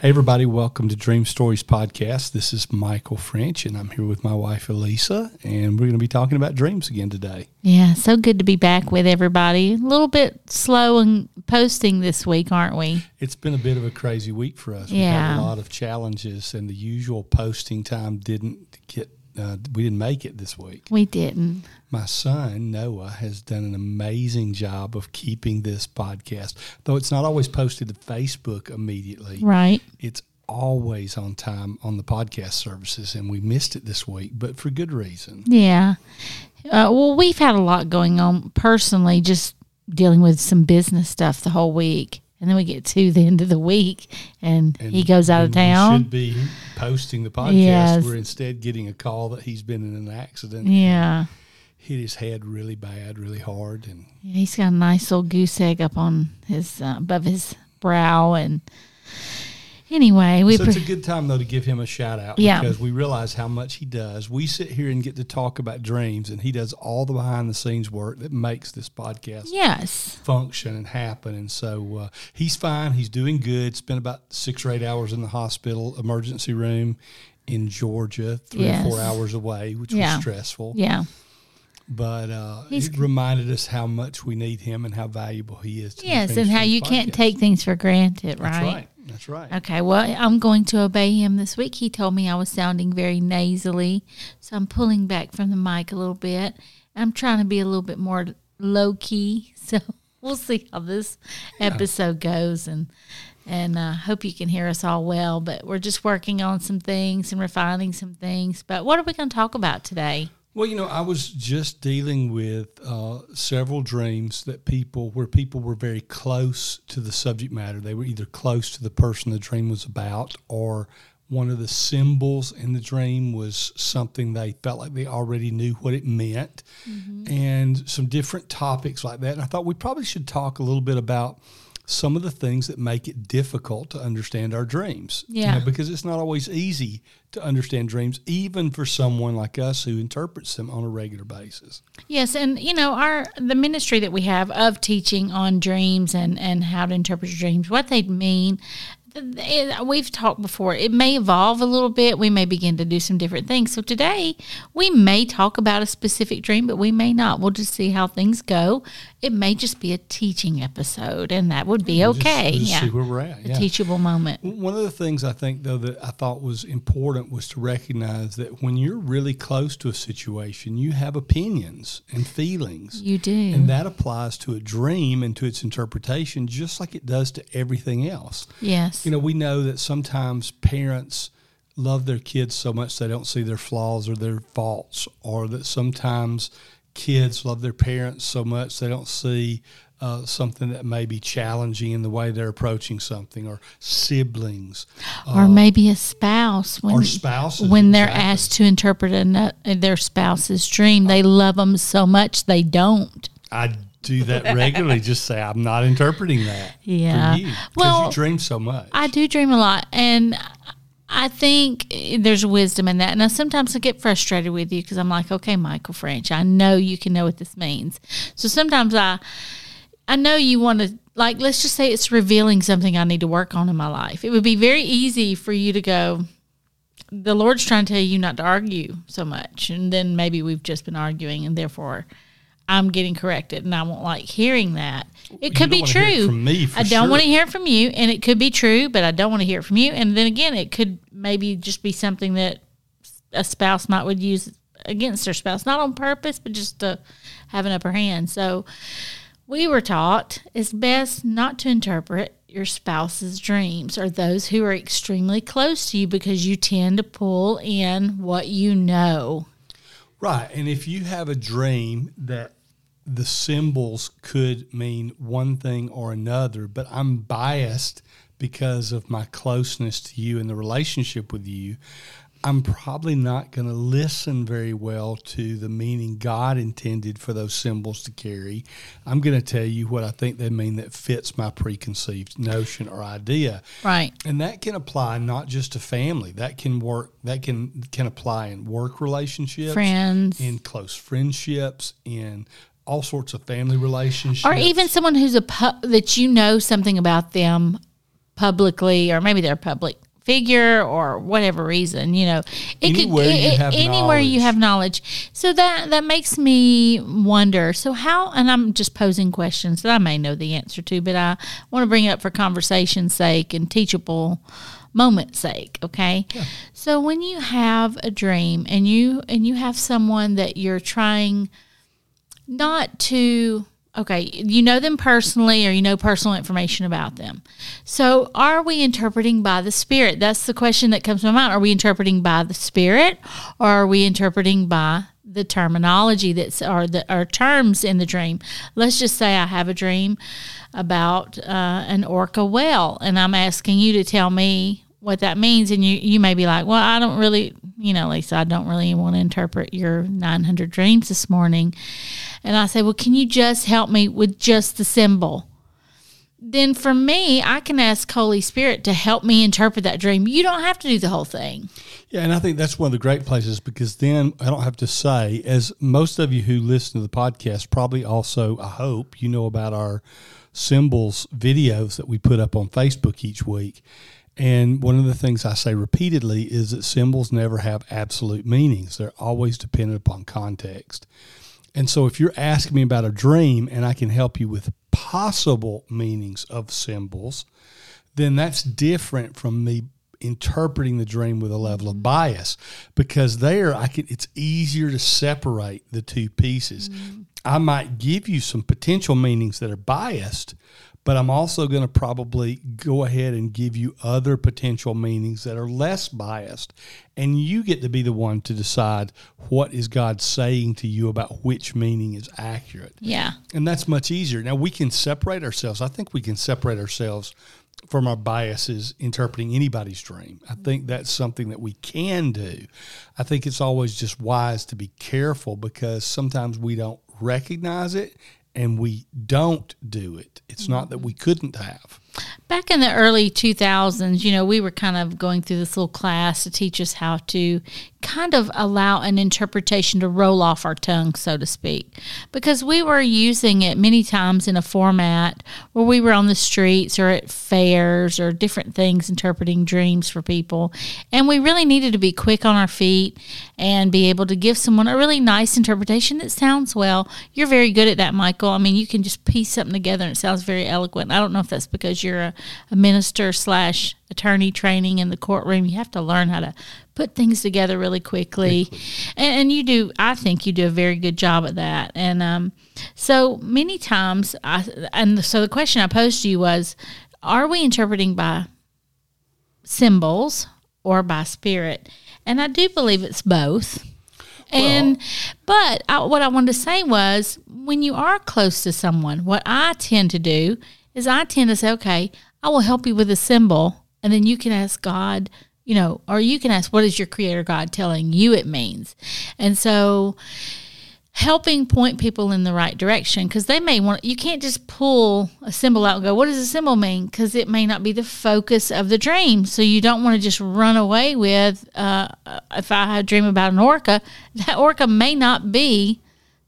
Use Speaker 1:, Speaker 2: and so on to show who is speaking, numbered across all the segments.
Speaker 1: Hey, everybody, welcome to Dream Stories Podcast. This is Michael French, and I'm here with my wife, Elisa, and we're going to be talking about dreams again today.
Speaker 2: Yeah, so good to be back with everybody. A little bit slow in posting this week, aren't we?
Speaker 1: It's been a bit of a crazy week for us.
Speaker 2: Yeah.
Speaker 1: had a lot of challenges, and the usual posting time didn't get, uh, we didn't make it this week.
Speaker 2: We didn't.
Speaker 1: My son, Noah, has done an amazing job of keeping this podcast, though it's not always posted to Facebook immediately.
Speaker 2: Right.
Speaker 1: it's always on time on the podcast services, and we missed it this week, but for good reason.
Speaker 2: Yeah. Uh, well, we've had a lot going on personally, just dealing with some business stuff the whole week. And then we get to the end of the week and,
Speaker 1: And
Speaker 2: he goes out of town.
Speaker 1: should be posting the podcast.
Speaker 2: Yes.
Speaker 1: We're instead getting a call that he's been in an accident,
Speaker 2: Yeah.
Speaker 1: hit his head really bad, really hard, and
Speaker 2: He's got a nice little goose egg up on his, uh, above his brow. And anyway, we,
Speaker 1: so it's a good time though to give him a shout out
Speaker 2: Yeah.
Speaker 1: because we realize how much he does. We sit here and get to talk about dreams, and he does all the behind the scenes work that makes this podcast
Speaker 2: yes.
Speaker 1: function and happen. And so uh, he's fine. He's doing good. Spent about six or eight hours in the hospital emergency room in Georgia, three
Speaker 2: Yes.
Speaker 1: or four hours away, which
Speaker 2: Yeah.
Speaker 1: was stressful.
Speaker 2: Yeah.
Speaker 1: But uh,
Speaker 2: He's-
Speaker 1: it reminded us how much we need him and how valuable he is. To
Speaker 2: Yes. And how you can't take things for granted, right?
Speaker 1: That's right. That's right.
Speaker 2: Okay, well, I'm going to obey him this week. He told me I was sounding very nasally, so I'm pulling back from the mic a little bit. I'm trying to be a little bit more low key, so we'll see how this episode goes, and and uh, hope you can hear us all well. But we're just working on some things and refining some things. But what are we going to talk about today?
Speaker 1: Well, you know, I was just dealing with uh, several dreams that people, where people were very close to the subject matter. They were either close to the person the dream was about, or one of the symbols in the dream was something they felt like they already knew what it meant, and some different topics like that. And I thought we probably should talk a little bit about some of the things that make it difficult to understand our dreams. You
Speaker 2: Yeah.
Speaker 1: know, because it's not always easy to understand dreams, even for someone like us who interprets them on a regular basis.
Speaker 2: Yes, and you know our the ministry that we have of teaching on dreams and and how to interpret your dreams, what they mean. it- we've talked before. It may evolve a little bit. We may begin to do some different things. So today we may talk about a specific dream, but we may not. We'll just see how things go. It may just be a teaching episode, and that would be
Speaker 1: just-
Speaker 2: okay.
Speaker 1: just
Speaker 2: yeah,
Speaker 1: see where we're at.
Speaker 2: a
Speaker 1: Yeah.
Speaker 2: teachable moment.
Speaker 1: One of the things I think, though, that I thought was important was to recognize that when you're really close to a situation, you have opinions and feelings.
Speaker 2: You do.
Speaker 1: And that applies to a dream and to its interpretation just like it does to everything else.
Speaker 2: yes.
Speaker 1: You know, we know that sometimes parents love their kids so much they don't see their flaws or their faults, or that sometimes kids love their parents so much they don't see uh, something that may be challenging in the way they're approaching something, or siblings,
Speaker 2: or maybe a spouse when
Speaker 1: or spouses.
Speaker 2: when they're
Speaker 1: exactly.
Speaker 2: asked to interpret ano- their spouse's dream, they love them so much they don't.
Speaker 1: I do that regularly. just say I'm not interpreting that.
Speaker 2: Yeah.
Speaker 1: You,
Speaker 2: Well,
Speaker 1: you dream so much.
Speaker 2: I do dream a lot, and I think eh, there's wisdom in that. Now, sometimes I get frustrated with you because I'm like, okay, Michael French, I know you can know what this means. So sometimes I, I know you want to like. Let's just say it's revealing something I need to work on in my life. It would be very easy for you to go. The Lord's trying to tell you not to argue so much, and then maybe we've just been arguing, and therefore. I'm getting corrected, and I won't like hearing that. It could be
Speaker 1: wanna hear it
Speaker 2: true.
Speaker 1: from me,
Speaker 2: I don't
Speaker 1: sure.
Speaker 2: want to hear it from you, and it could be true, but I don't want to hear it from you. And then again, it could maybe just be something that a spouse might would use against their spouse, not on purpose, but just to have an upper hand. So we were taught it's best not to interpret your spouse's dreams or those who are extremely close to you because you tend to pull in what you know.
Speaker 1: Right. And if you have a dream that the symbols could mean one thing or another, but I'm biased because of my closeness to you and the relationship with you, I'm probably not going to listen very well to the meaning God intended for those symbols to carry. I'm going to tell you what I think they mean that fits my preconceived notion or idea.
Speaker 2: Right.
Speaker 1: And that can apply not just to family. That can work. That can can apply in work relationships,
Speaker 2: Friends.
Speaker 1: in close friendships, in all sorts of family relationships,
Speaker 2: or even someone who's a pu- that you know something about them publicly, or maybe they're a public figure or whatever reason, you know, it
Speaker 1: Anywhere
Speaker 2: could
Speaker 1: you have
Speaker 2: anywhere you
Speaker 1: knowledge.
Speaker 2: have knowledge. So that that makes me wonder. So how? And I'm just posing questions that I may know the answer to, but I want to bring it up for conversation's sake and teachable moment's sake. Okay. So when you have a dream and you and you have someone that you're trying not to okay you know them personally or you know personal information about them. So are we interpreting by the spirit? That's the question that comes to my mind. Are we interpreting by the spirit or are we interpreting by the terminology that's are the or terms in the dream? Let's just say i have a dream about uh, an orca whale and i'm asking you to tell me what that means. And you you may be like well i don't really you know lisa i don't really want to interpret your 900 dreams this morning and i say well can you just help me with just the symbol then for me i can ask holy spirit to help me interpret that dream you don't have to do the whole thing
Speaker 1: Yeah, and I think that's one of the great places because then I don't have to say, as most of you who listen to the podcast probably also, I hope, you know about our symbols videos that we put up on Facebook each week. And one of the things I say repeatedly is that symbols never have absolute meanings, they're always dependent upon context. And so if you're asking me about a dream and I can help you with possible meanings of symbols, then that's different from me interpreting the dream with a level of mm-hmm. bias because there I can it's easier to separate the two pieces. Mm-hmm. I might give you some potential meanings that are biased, but I'm also going to probably go ahead and give you other potential meanings that are less biased. And you get to be the one to decide what is God saying to you about which meaning is accurate.
Speaker 2: yeah
Speaker 1: And that's much easier. Now we can separate ourselves. I think we can separate ourselves from our biases interpreting anybody's dream. I think that's something that we can do. I think it's always just wise to be careful because sometimes we don't recognize it and we don't do it. It's not that we couldn't have.
Speaker 2: Back in the early 2000s, you know, we were kind of going through this little class to teach us how to kind of allow an interpretation to roll off our tongue, so to speak, because we were using it many times in a format where we were on the streets or at fairs or different things interpreting dreams for people. And we really needed to be quick on our feet and be able to give someone a really nice interpretation that sounds well. You're very good at that, Michael. I mean, you can just piece something together and it sounds very eloquent. I don't know if that's because you're a, a minister slash attorney training in the courtroom. You have to learn how to put things together really quickly. And, and you do, I think you do a very good job at that. And um, so many times, I, and so the question I posed to you was, are we interpreting by symbols or by spirit? And I do believe it's both. And but I, what I wanted to say was when you are close to someone, what I tend to do is I tend to say, okay, I will help you with a symbol, and then you can ask God, you know, or you can ask, what is your Creator God telling you it means? And so helping point people in the right direction because they may want you can't just pull a symbol out and go what does the symbol mean because it may not be the focus of the dream so you don't want to just run away with uh, if i dream about an orca that orca may not be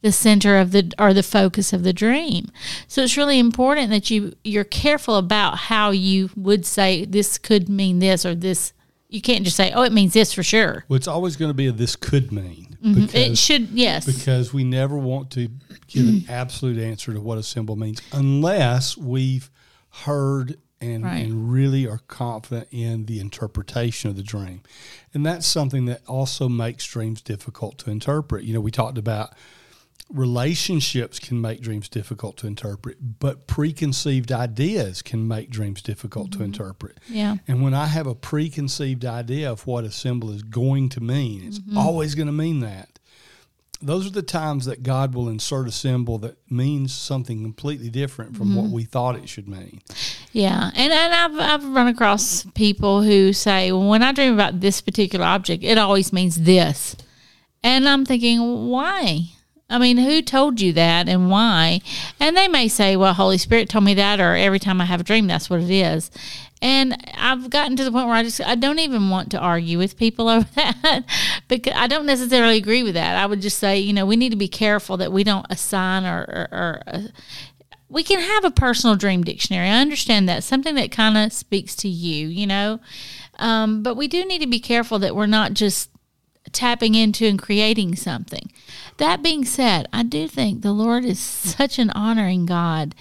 Speaker 2: the center of the or the focus of the dream so it's really important that you you're careful about how you would say this could mean this or this you can't just say oh it means this for sure
Speaker 1: Well, it's always going to be a this could mean mm-hmm.
Speaker 2: it
Speaker 1: because,
Speaker 2: should yes
Speaker 1: because we never want to give an absolute answer to what a symbol means unless we've heard and,
Speaker 2: Right.
Speaker 1: and really are confident in the interpretation of the dream. And that's something that also makes dreams difficult to interpret. You know, we talked about relationships can make dreams difficult to interpret, but preconceived ideas can make dreams difficult to mm-hmm. interpret.
Speaker 2: yeah
Speaker 1: And when I have a preconceived idea of what a symbol is going to mean, it's mm-hmm. always going to mean that. Those are the times that God will insert a symbol that means something completely different from what mm-hmm. we thought it should mean.
Speaker 2: Yeah, and and I've I've run across people who say, well, when I dream about this particular object, it always means this, and I'm thinking, why? I mean, who told you that and why? And they may say, well, Holy Spirit told me that, or every time I have a dream, that's what it is. And I've gotten to the point where I just I don't even want to argue with people over that because I don't necessarily agree with that. I would just say, you know, we need to be careful that we don't assign or, or, or uh, we can have a personal dream dictionary. I understand that something that kind of speaks to you, you know. Um, but we do need to be careful that we're not just tapping into and creating something. That being said, I do think the Lord is such an honoring God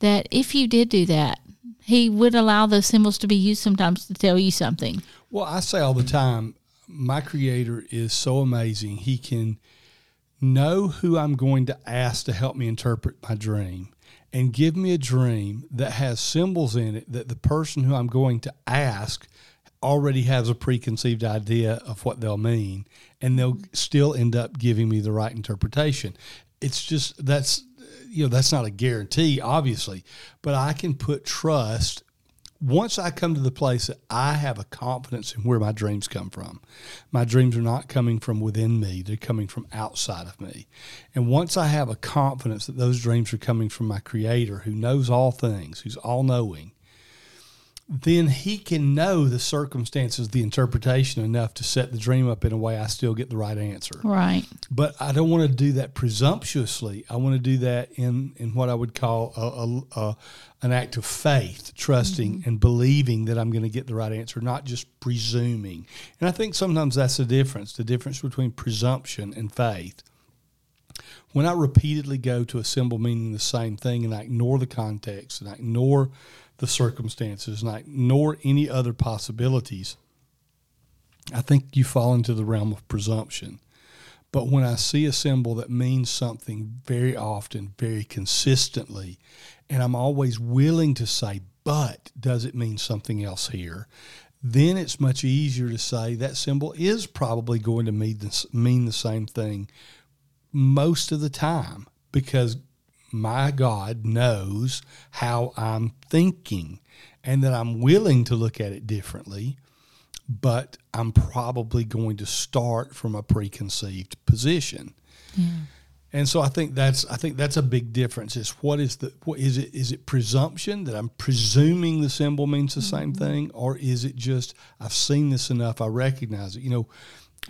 Speaker 2: that if you did do that, He would allow those symbols to be used sometimes to tell you something.
Speaker 1: Well, I say all the time, my Creator is so amazing. He can know who I'm going to ask to help me interpret my dream and give me a dream that has symbols in it that the person who I'm going to ask already has a preconceived idea of what they'll mean and they'll mm-hmm. still end up giving me the right interpretation. It's just that's you know that's not a guarantee obviously, but I can put trust once I come to the place that I have a confidence in where my dreams come from, my dreams are not coming from within me, they're coming from outside of me. And once I have a confidence that those dreams are coming from my Creator who knows all things, who's all knowing, then he can know the circumstances, the interpretation enough to set the dream up in a way I still get the right answer.
Speaker 2: Right.
Speaker 1: But I don't want to do that presumptuously. I want to do that in, in what I would call a, a, a an act of faith, trusting mm-hmm. and believing that I'm going to get the right answer, not just presuming. And I think sometimes that's the difference the difference between presumption and faith. When I repeatedly go to a symbol meaning the same thing and I ignore the context and I ignore the circumstances I ignore any other possibilities, I think you fall into the realm of presumption. But when I see a symbol that means something very often, very consistently, and I'm always willing to say, but does it mean something else here? Then it's much easier to say that symbol is probably going to mean the, mean the same thing most of the time because my God knows how I'm thinking and that I'm willing to look at it differently, but I'm probably going to start from a preconceived position. Yeah. And so I think that's I think that's a big difference. Is what is the what is it is it presumption that I'm presuming the symbol means the mm-hmm. same thing, or is it just I've seen this enough, I recognize it. You know,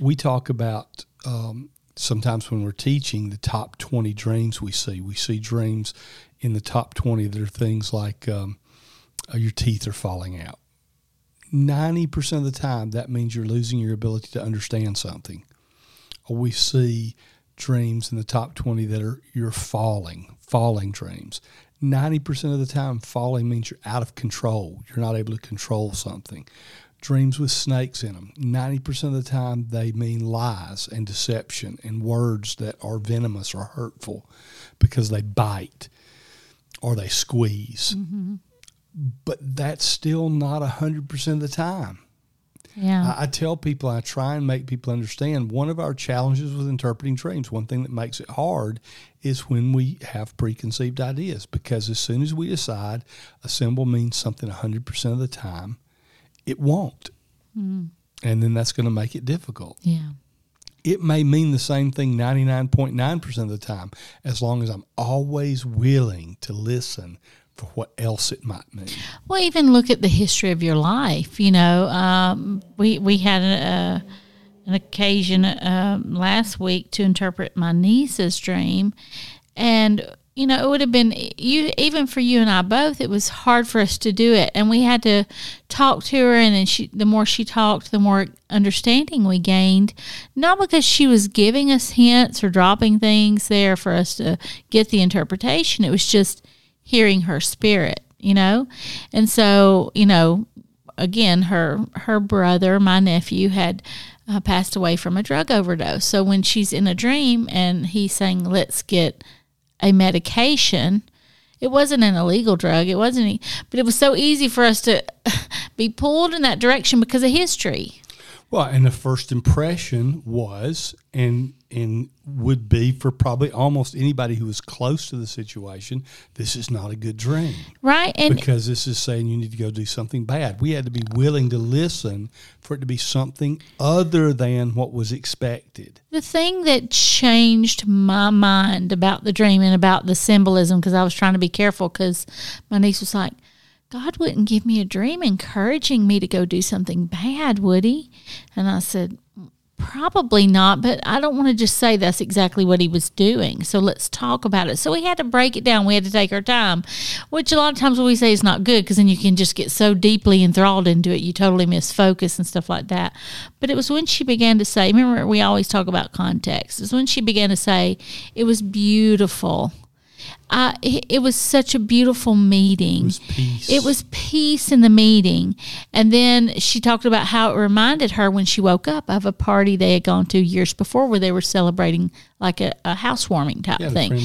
Speaker 1: we talk about um, sometimes when we're teaching the top 20 dreams we see. We see dreams in the top 20 that are things like um, uh, your teeth are falling out. 90% of the time, that means you're losing your ability to understand something. Or we see dreams in the top 20 that are you're falling, falling dreams. 90% of the time, falling means you're out of control. You're not able to control something dreams with snakes in them. 90% of the time, they mean lies and deception and words that are venomous or hurtful because they bite or they squeeze. Mm-hmm. But that's still not 100% of the time.
Speaker 2: Yeah.
Speaker 1: I, I, tell people, I try and make people understand one of our challenges with interpreting dreams, one thing that makes it hard is when we have preconceived ideas because as soon as we decide a symbol means something 100% of the time, it won't. Mm. And then that's going to make it difficult.
Speaker 2: Yeah.
Speaker 1: It may mean the same thing 99.9% of the time, as long as I'm always willing to listen for what else it might mean.
Speaker 2: Well, even look at the history of your life. You know, um, we, we had a, an occasion uh, last week to interpret my niece's dream. And you know, it would have been you even for you and I both. It was hard for us to do it, and we had to talk to her. And then she, the more she talked, the more understanding we gained. Not because she was giving us hints or dropping things there for us to get the interpretation. It was just hearing her spirit, you know. And so, you know, again, her her brother, my nephew, had uh, passed away from a drug overdose. So when she's in a dream and he's saying, "Let's get." A medication. It wasn't an illegal drug. It wasn't, but it was so easy for us to be pulled in that direction because of history.
Speaker 1: Well, and the first impression was, and and would be for probably almost anybody who was close to the situation, this is not a good dream,
Speaker 2: right?
Speaker 1: And because this is saying you need to go do something bad. We had to be willing to listen for it to be something other than what was expected.
Speaker 2: The thing that changed my mind about the dream and about the symbolism, because I was trying to be careful, because my niece was like God wouldn't give me a dream encouraging me to go do something bad, would He? And I said, probably not, but I don't want to just say that's exactly what he was doing. So let's talk about it. So we had to break it down. We had to take our time, which a lot of times we say is not good because then you can just get so deeply enthralled into it, you totally miss focus and stuff like that. But it was when she began to say, remember, we always talk about context. It was when she began to say, it was beautiful uh, it, it, was such a beautiful meeting. It
Speaker 1: was peace.
Speaker 2: It was peace in the meeting. And then she talked about how it reminded her when she woke up of a party they had gone to years before where they were celebrating like a, a housewarming type
Speaker 1: yeah,
Speaker 2: thing.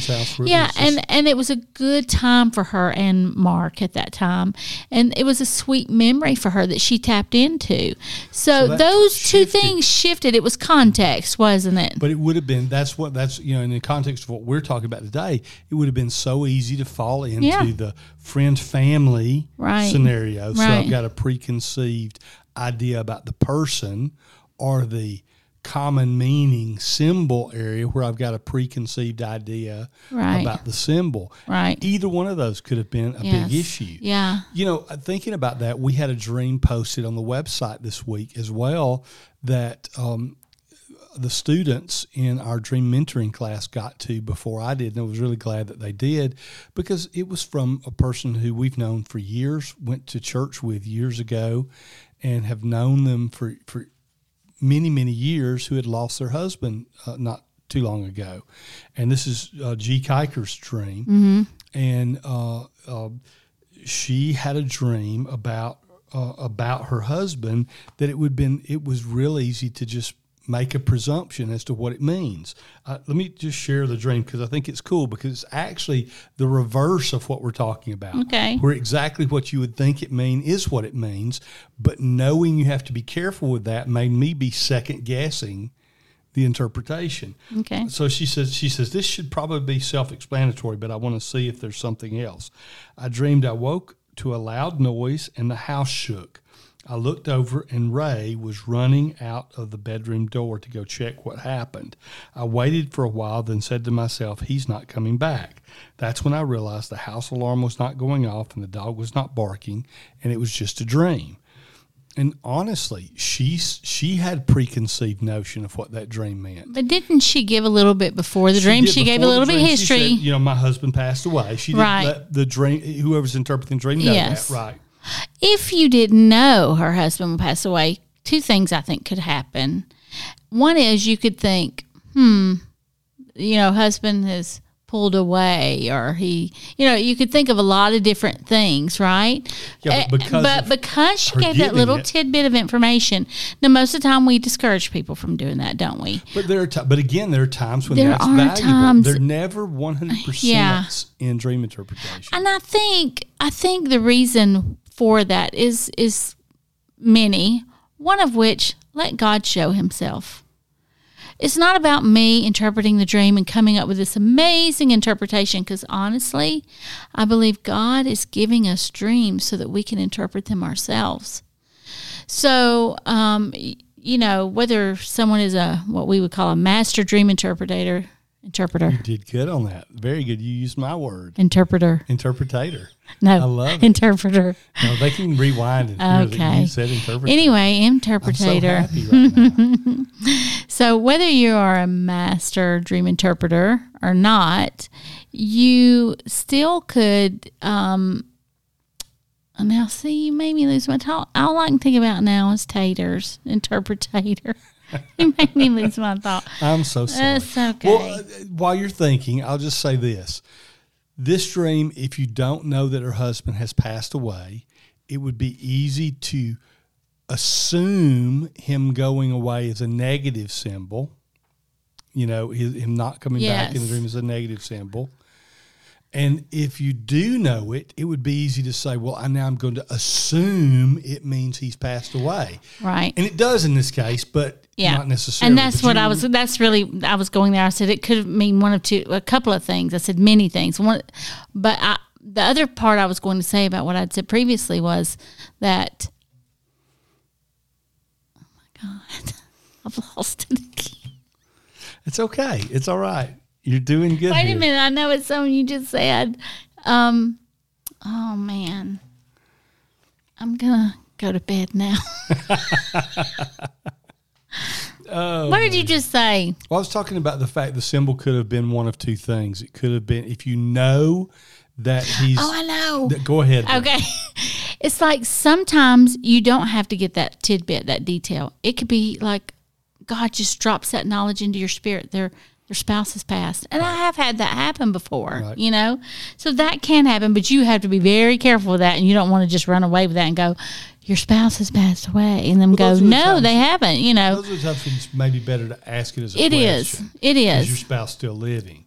Speaker 2: Yeah, and and it was a good time for her and Mark at that time, and it was a sweet memory for her that she tapped into. So, so those shifted. two things shifted. It was context, wasn't it?
Speaker 1: But it would have been that's what that's you know in the context of what we're talking about today. It would have been so easy to fall into yeah. the friend family
Speaker 2: right.
Speaker 1: scenario. So
Speaker 2: right.
Speaker 1: I've got a preconceived idea about the person or the common meaning symbol area where I've got a preconceived idea
Speaker 2: right.
Speaker 1: about the symbol.
Speaker 2: Right.
Speaker 1: Either one of those could have been a
Speaker 2: yes.
Speaker 1: big issue.
Speaker 2: Yeah.
Speaker 1: You know, uh, thinking about that, we had a dream posted on the website this week as well that um, the students in our dream mentoring class got to before I did, and I was really glad that they did because it was from a person who we've known for years, went to church with years ago, and have known them for for many many years who had lost their husband uh, not too long ago, and this is uh, G. Kiker's dream,
Speaker 2: mm-hmm.
Speaker 1: and uh, uh, she had a dream about uh, about her husband that it would been it was real easy to just make a presumption as to what it means. Uh, let me just share the dream because I think it's cool because it's actually the reverse of what we're talking about.
Speaker 2: Okay.
Speaker 1: Where exactly what you would think it mean is what it means, but knowing you have to be careful with that made me be second guessing the interpretation.
Speaker 2: Okay.
Speaker 1: So she says she says this should probably be self-explanatory, but I want to see if there's something else. I dreamed I woke to a loud noise and the house shook. I looked over and Ray was running out of the bedroom door to go check what happened. I waited for a while, then said to myself, He's not coming back. That's when I realized the house alarm was not going off and the dog was not barking, and it was just a dream. And honestly, she she had preconceived notion of what that dream meant.
Speaker 2: But didn't she give a little bit before the she dream? She gave a little bit of history. Said,
Speaker 1: you know, my husband passed away. She didn't
Speaker 2: right.
Speaker 1: let the dream whoever's interpreting the dream know
Speaker 2: yes.
Speaker 1: that. Right.
Speaker 2: If you didn't know her husband would pass away, two things I think could happen. One is you could think, hmm, you know, husband has pulled away or he you know you could think of a lot of different things right?
Speaker 1: Yeah, but because,
Speaker 2: but because she gave that little it, tidbit of information now most of the time we discourage people from doing that don't we?
Speaker 1: But there are t- but again there are times when
Speaker 2: there
Speaker 1: that's
Speaker 2: are
Speaker 1: valuable.
Speaker 2: times,
Speaker 1: they're never 100%
Speaker 2: yeah.
Speaker 1: in dream interpretation.
Speaker 2: And i think i think the reason for that is is many one of which let god show himself it's not about me interpreting the dream and coming up with this amazing interpretation because honestly, I believe God is giving us dreams so that we can interpret them ourselves. So, um, you know, whether someone is a what we would call a master dream interpreter, interpreter.
Speaker 1: You did good on that. Very good. You used my word.
Speaker 2: Interpreter.
Speaker 1: Interpretator.
Speaker 2: No,
Speaker 1: I love it.
Speaker 2: interpreter.
Speaker 1: No, they can rewind it. Okay. You said interpreter.
Speaker 2: Anyway, interpretator.
Speaker 1: So, right
Speaker 2: so, whether you are a master dream interpreter or not, you still could. Um, now, see, you made me lose my thought. All I can think about now is taters, interpretator. you made me lose my thought.
Speaker 1: I'm so sorry.
Speaker 2: It's okay.
Speaker 1: Well, uh, while you're thinking, I'll just say this this dream, if you don't know that her husband has passed away, it would be easy to assume him going away as a negative symbol. You know, him not coming
Speaker 2: yes.
Speaker 1: back in the dream is a negative symbol. And if you do know it, it would be easy to say, well, I now I'm going to assume it means he's passed away.
Speaker 2: Right.
Speaker 1: And it does in this case, but
Speaker 2: yeah.
Speaker 1: not necessarily.
Speaker 2: And that's what I was, that's really, I was going there. I said it could mean one of two, a couple of things. I said many things. One, but I, the other part I was going to say about what I'd said previously was that, oh my God, I've lost it again.
Speaker 1: It's okay. It's all right. You're doing good.
Speaker 2: Wait
Speaker 1: here.
Speaker 2: a minute. I know it's something you just said. Um, oh man, I'm gonna go to bed now.
Speaker 1: oh,
Speaker 2: Wait did you just say?
Speaker 1: Well, I was talking about the fact the symbol could have been one of two things. It could have been if you know that he's.
Speaker 2: Oh, I know.
Speaker 1: that- go ahead.
Speaker 2: Okay. It's like sometimes you don't have to get that tidbit, that detail. It could be like God just drops that knowledge into your spirit. Their their spouse has passed. And I have had that happen before,
Speaker 1: Right.
Speaker 2: you know? So that can happen, but you have to be very careful with that and you don't want to just run away with that and go, Your spouse has passed away and then
Speaker 1: Well,
Speaker 2: go,
Speaker 1: the
Speaker 2: No,
Speaker 1: times-
Speaker 2: they haven't, you know.
Speaker 1: Those are the times it's maybe better to ask it as a
Speaker 2: It is.
Speaker 1: question.
Speaker 2: It
Speaker 1: Is
Speaker 2: is.
Speaker 1: your spouse still living?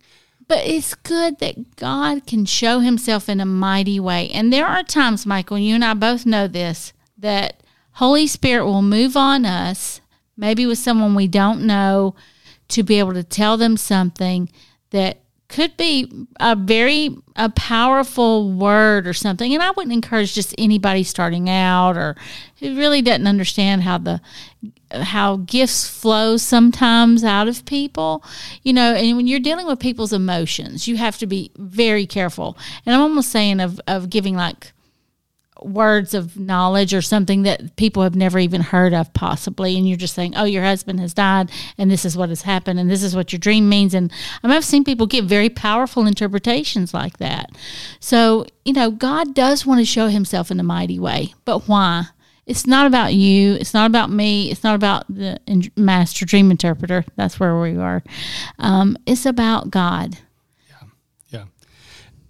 Speaker 2: But it's good that God can show himself in a mighty way. And there are times, Michael, and you and I both know this, that Holy Spirit will move on us, maybe with someone we don't know, to be able to tell them something that could be a very a powerful word or something. And i wouldn't encourage just anybody starting out or who really doesn't understand how the how gifts flow sometimes out of people. You know and when you're dealing with people's emotions you have to be very careful. And i'm almost saying of of giving like words of knowledge or something that people have never even heard of possibly. And you're just saying oh your husband has died and this is what has happened and this is what your dream means. And I've seen people give very powerful interpretations like that. So you know God does want to show himself in a mighty way. But why? It's not about you. It's not about me. It's not about the master dream interpreter. That's where we are. Um, it's about God.
Speaker 1: Yeah, Yeah.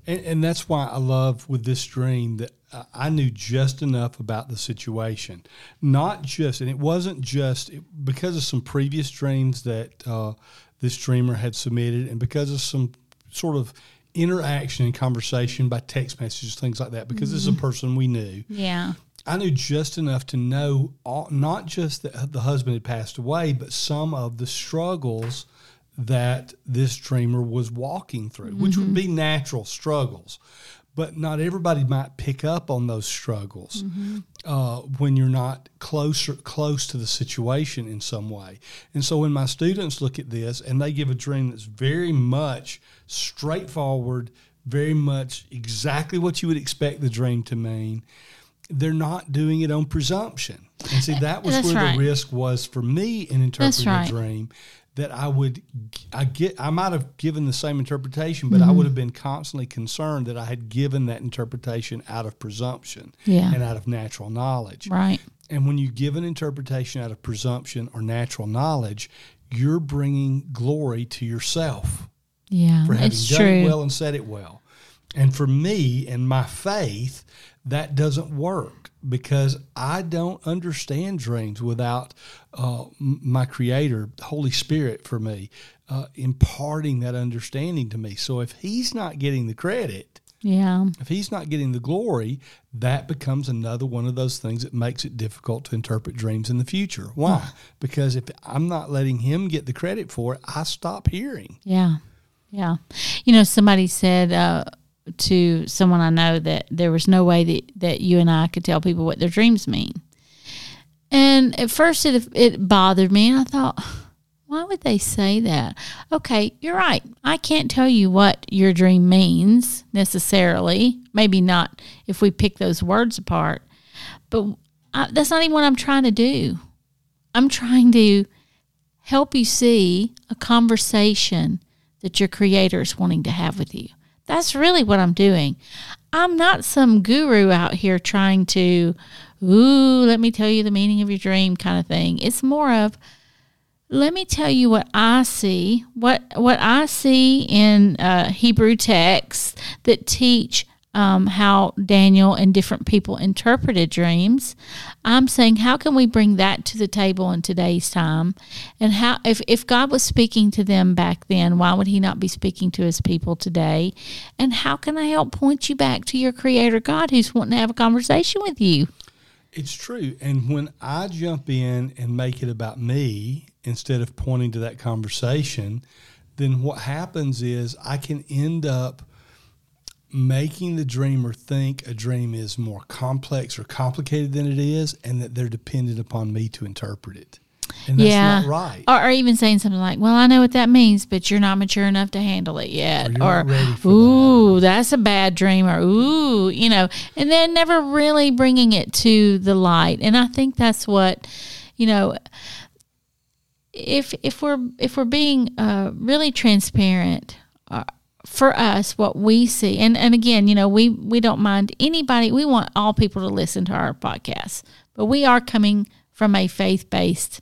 Speaker 1: And, and that's why I love with this dream that uh, I knew just enough about the situation. Not just, and it wasn't just it, because of some previous dreams that uh, this dreamer had submitted and because of some sort of interaction and conversation by text messages, things like that, because this is a person we knew.
Speaker 2: yeah
Speaker 1: I knew just enough to know all, not just that the husband had passed away, but some of the struggles that this dreamer was walking through, which would be natural struggles. But not everybody might pick up on those struggles uh, when you're not closer close to the situation in some way. And so when my students look at this and they give a dream that's very much straightforward, very much exactly what you would expect the dream to mean, they're not doing it on presumption. And see, that was
Speaker 2: That's
Speaker 1: where
Speaker 2: right.
Speaker 1: the risk was for me in interpreting
Speaker 2: right.
Speaker 1: a dream. That I would, I get, I might have given the same interpretation, but I mm-hmm. would have been constantly concerned that I had given that interpretation out of presumption
Speaker 2: Yeah.
Speaker 1: and out of natural knowledge.
Speaker 2: right
Speaker 1: And when you give an interpretation out of presumption or natural knowledge, you're bringing glory to yourself
Speaker 2: yeah
Speaker 1: for having
Speaker 2: it's
Speaker 1: done
Speaker 2: true
Speaker 1: it well and said it well. And for me and my faith, that doesn't work because I don't understand dreams without uh, my Creator, Holy Spirit, for me, uh, imparting that understanding to me. So if He's not getting the credit,
Speaker 2: yeah
Speaker 1: if He's not getting the glory, that becomes another one of those things that makes it difficult to interpret dreams in the future. Why? Because if I'm not letting Him get the credit for it, I stop hearing.
Speaker 2: Yeah. Yeah. You know, somebody said uh, to someone I know that there was no way that, that you and I could tell people what their dreams mean. And at first it, it bothered me. And I thought, why would they say that? Okay, you're right. I can't tell you what your dream means necessarily. Maybe not if we pick those words apart. But I, that's not even what I'm trying to do. I'm trying to help you see a conversation that your creator is wanting to have with you. That's really what I'm doing. I'm not some guru out here trying to, ooh, let me tell you the meaning of your dream kind of thing. It's more of, let me tell you what I see, what what I see in uh, Hebrew texts that teach um, how Daniel and different people interpreted dreams. I'm saying, how can we bring that to the table in today's time? And how, if, if God was speaking to them back then, why would He not be speaking to His people today? And how can I help point you back to your Creator God who's wanting to have a conversation with you?
Speaker 1: It's true. And when I jump in and make it about me instead of pointing to that conversation, then what happens is I can end up making the dreamer think a dream is more complex or complicated than it is and that they're dependent upon me to interpret it. And that's
Speaker 2: yeah.
Speaker 1: not right.
Speaker 2: Or, or even saying something like, well, I know what that means, but you're not mature enough to handle it yet.
Speaker 1: Or you're not ready for
Speaker 2: ooh, that's a bad dream. Or, ooh, you know, and then never really bringing it to the light. And I think that's what, you know, if if we're if we're being uh, really transparent for us what we see. And and again you know we we don't mind anybody. We want all people to listen to our podcast but we are coming from a faith-based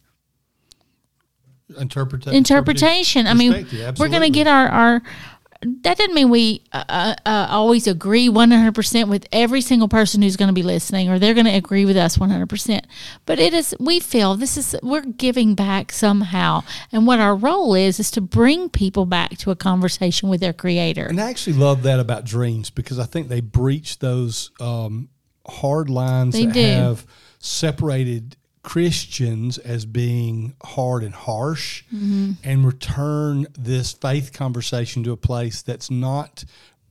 Speaker 1: Interpreta-
Speaker 2: interpretation. I mean we're going to get our our that doesn't mean we uh, uh, uh, always agree 100% with every single person who's going to be listening or they're going to agree with us 100% but it is we feel this is we're giving back somehow. And what our role is is to bring people back to a conversation with their creator.
Speaker 1: And I actually love that about dreams because I think they breach those um, hard lines
Speaker 2: They
Speaker 1: that
Speaker 2: do.
Speaker 1: have separated Christians as being hard and harsh
Speaker 2: Mm-hmm.
Speaker 1: and return this faith conversation to a place that's not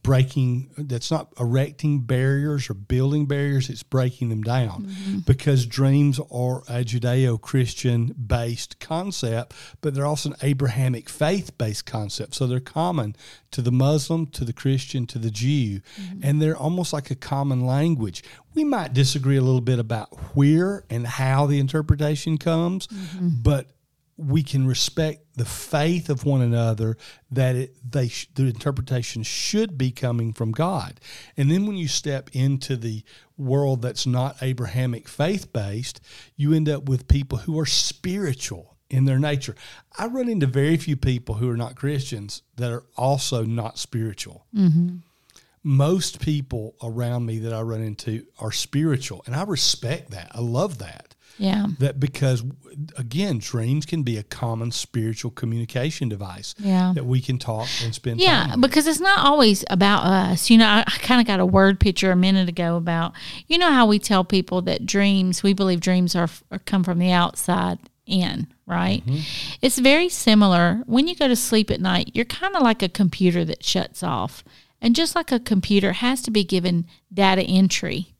Speaker 1: breaking that's not erecting barriers or building barriers it's breaking them down.
Speaker 2: Mm-hmm.
Speaker 1: because dreams are a judeo-christian based concept but they're also an abrahamic faith based concept. So they're common to the muslim to the christian to the jew. And they're almost like a common language. We might disagree a little bit about where and how the interpretation comes but we can respect the faith of one another that it, they sh- the interpretation should be coming from God. And then when you step into the world that's not Abrahamic faith based, you end up with people who are spiritual in their nature. I run into very few people who are not Christians that are also not spiritual. Mm-hmm. Most people around me that I run into are spiritual, and I respect that. I love that
Speaker 2: yeah
Speaker 1: that because again dreams can be a common spiritual communication device
Speaker 2: Yeah.
Speaker 1: that we can talk and spend
Speaker 2: Yeah, because it's not always about us. You know, I, I kind of got a word picture a minute ago about, you know, how we tell people that dreams, we believe dreams are, are come from the outside in, right? Mm-hmm. It's very similar. When you go to sleep at night, you're kind of like a computer that shuts off. And just like a computer has to be given data entry,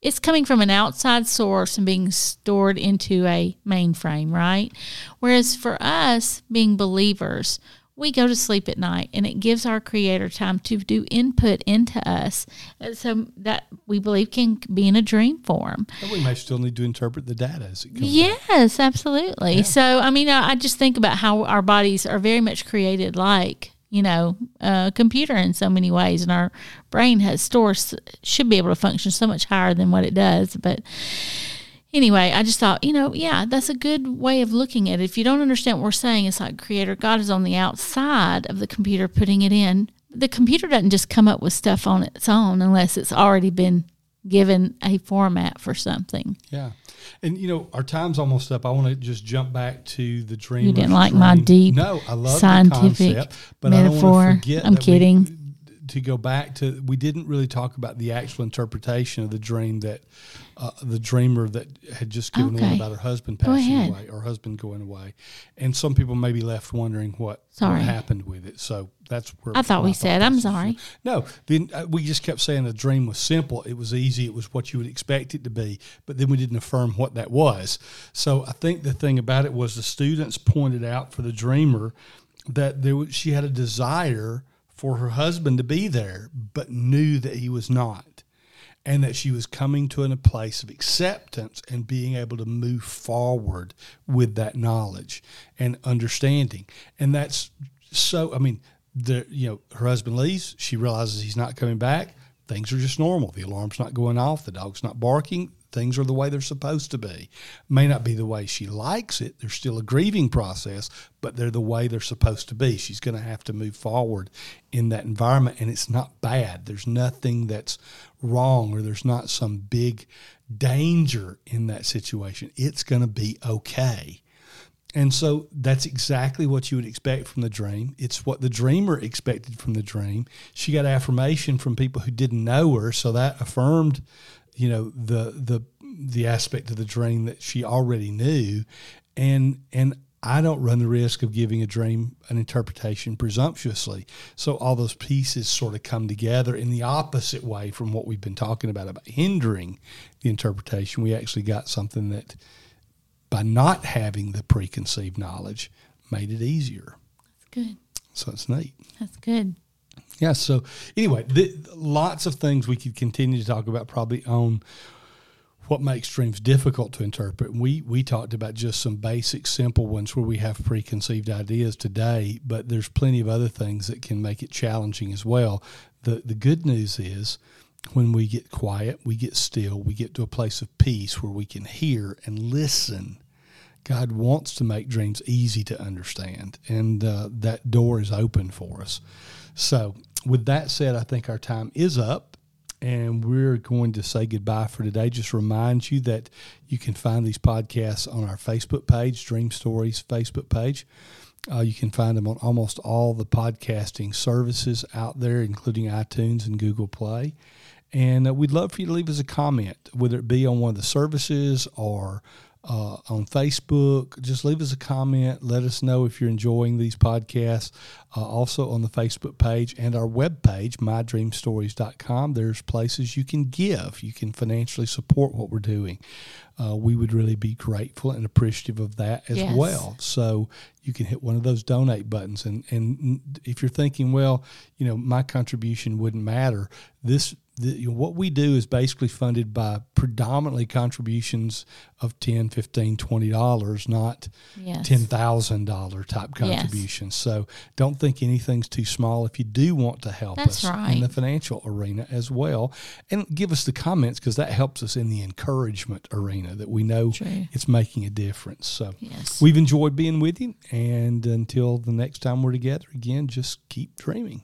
Speaker 2: it's coming from an outside source and being stored into a mainframe, right? Whereas for us, being believers, we go to sleep at night and it gives our creator time to do input into us. And so that we believe can be in a dream form.
Speaker 1: And we may still need to interpret the data as it comes
Speaker 2: Yes, absolutely. So, I mean, I I just think about how our bodies are very much created like, you know, a computer in so many ways, and our brain has stores should be able to function so much higher than what it does. But anyway, I just thought, you know, yeah, that's a good way of looking at it. If you don't understand what we're saying, it's like Creator God is on the outside of the computer putting it in. The computer doesn't just come up with stuff on its own unless it's already been given a format for something.
Speaker 1: yeah and you know our time's almost up i want to just jump back to the dream
Speaker 2: You didn't like my deep
Speaker 1: no i love
Speaker 2: scientific
Speaker 1: the concept but i
Speaker 2: metaphor.
Speaker 1: don't forget
Speaker 2: I'm
Speaker 1: that we-
Speaker 2: kidding.
Speaker 1: To go back to we didn't really talk about the actual interpretation of the dream that uh, the dreamer that had just given one about her husband passing away or husband going away. And some people may be left wondering what,
Speaker 2: Sorry.
Speaker 1: what happened with it. So that's where
Speaker 2: I thought we said, I'm sorry.
Speaker 1: no then uh, we just kept saying the dream was simple. It was easy. It was what you would expect it to be. But then we didn't affirm what that was. So i think the thing about it was the students pointed out for the dreamer that there was, she had a desire for her husband to be there, but knew that he was not, and that she was coming to a place of acceptance and being able to move forward with that knowledge and understanding. And that's so. I mean, the you know her husband leaves. She realizes he's not coming back. Things are just normal. The alarm's not going off. The dog's not barking. Things are the way they're supposed to be. May not be the way she likes it. There's still a grieving process, but they're the way they're supposed to be. She's going to have to move forward in that environment, and it's not bad. There's nothing that's wrong, or there's not some big danger in that situation. It's going to be okay. And so that's exactly what you would expect from the dream. It's what the dreamer expected from the dream. She got affirmation from people who didn't know her, so that affirmed, you know, the the the aspect of the dream that she already knew. And and I don't run the risk of giving a dream an interpretation presumptuously. So all those pieces sort of come together in the opposite way from what we've been talking about about hindering the interpretation. We actually got something that by not having the preconceived knowledge made it easier.
Speaker 2: That's good.
Speaker 1: So it's neat.
Speaker 2: That's good.
Speaker 1: Yeah. So anyway, lots of things we could continue to talk about probably on what makes dreams difficult to interpret. We we talked about just some basic, simple ones where we have preconceived ideas today, but there's plenty of other things that can make it challenging as well. the The good news is when we get quiet, we get still, we get to a place of peace where we can hear and listen. God wants to make dreams easy to understand, and uh, that door is open for us. So, with that said, I think our time is up and we're going to say goodbye for today. Just remind you that you can find these podcasts on our Facebook page, Dream Stories Facebook page. Uh, you can find them on almost all the podcasting services out there, including iTunes and Google Play. And uh, we'd love for you to leave us a comment, whether it be on one of the services or uh, on Facebook. Just leave us a comment. Let us know if you're enjoying these podcasts. Uh, also on the Facebook page and our web page, mydreamstories.com, there's places you can give. You can financially support what we're doing. Uh, we would really be grateful and appreciative of that as
Speaker 2: Yes.
Speaker 1: well. So you can hit one of those donate buttons. And, and if you're thinking, well, you know, my contribution wouldn't matter, this the, you know, what we do is basically funded by predominantly contributions of 10 15 20 dollars not
Speaker 2: Yes.
Speaker 1: $10,000 type
Speaker 2: Yes.
Speaker 1: contributions. So don't think anything's too small if you do want to help
Speaker 2: That's
Speaker 1: us
Speaker 2: right.
Speaker 1: in the financial arena as well. And give us the comments because that helps us in the encouragement arena that we know
Speaker 2: True.
Speaker 1: it's making a difference. So
Speaker 2: Yes.
Speaker 1: we've enjoyed being with you. And until the next time we're together again, just keep dreaming.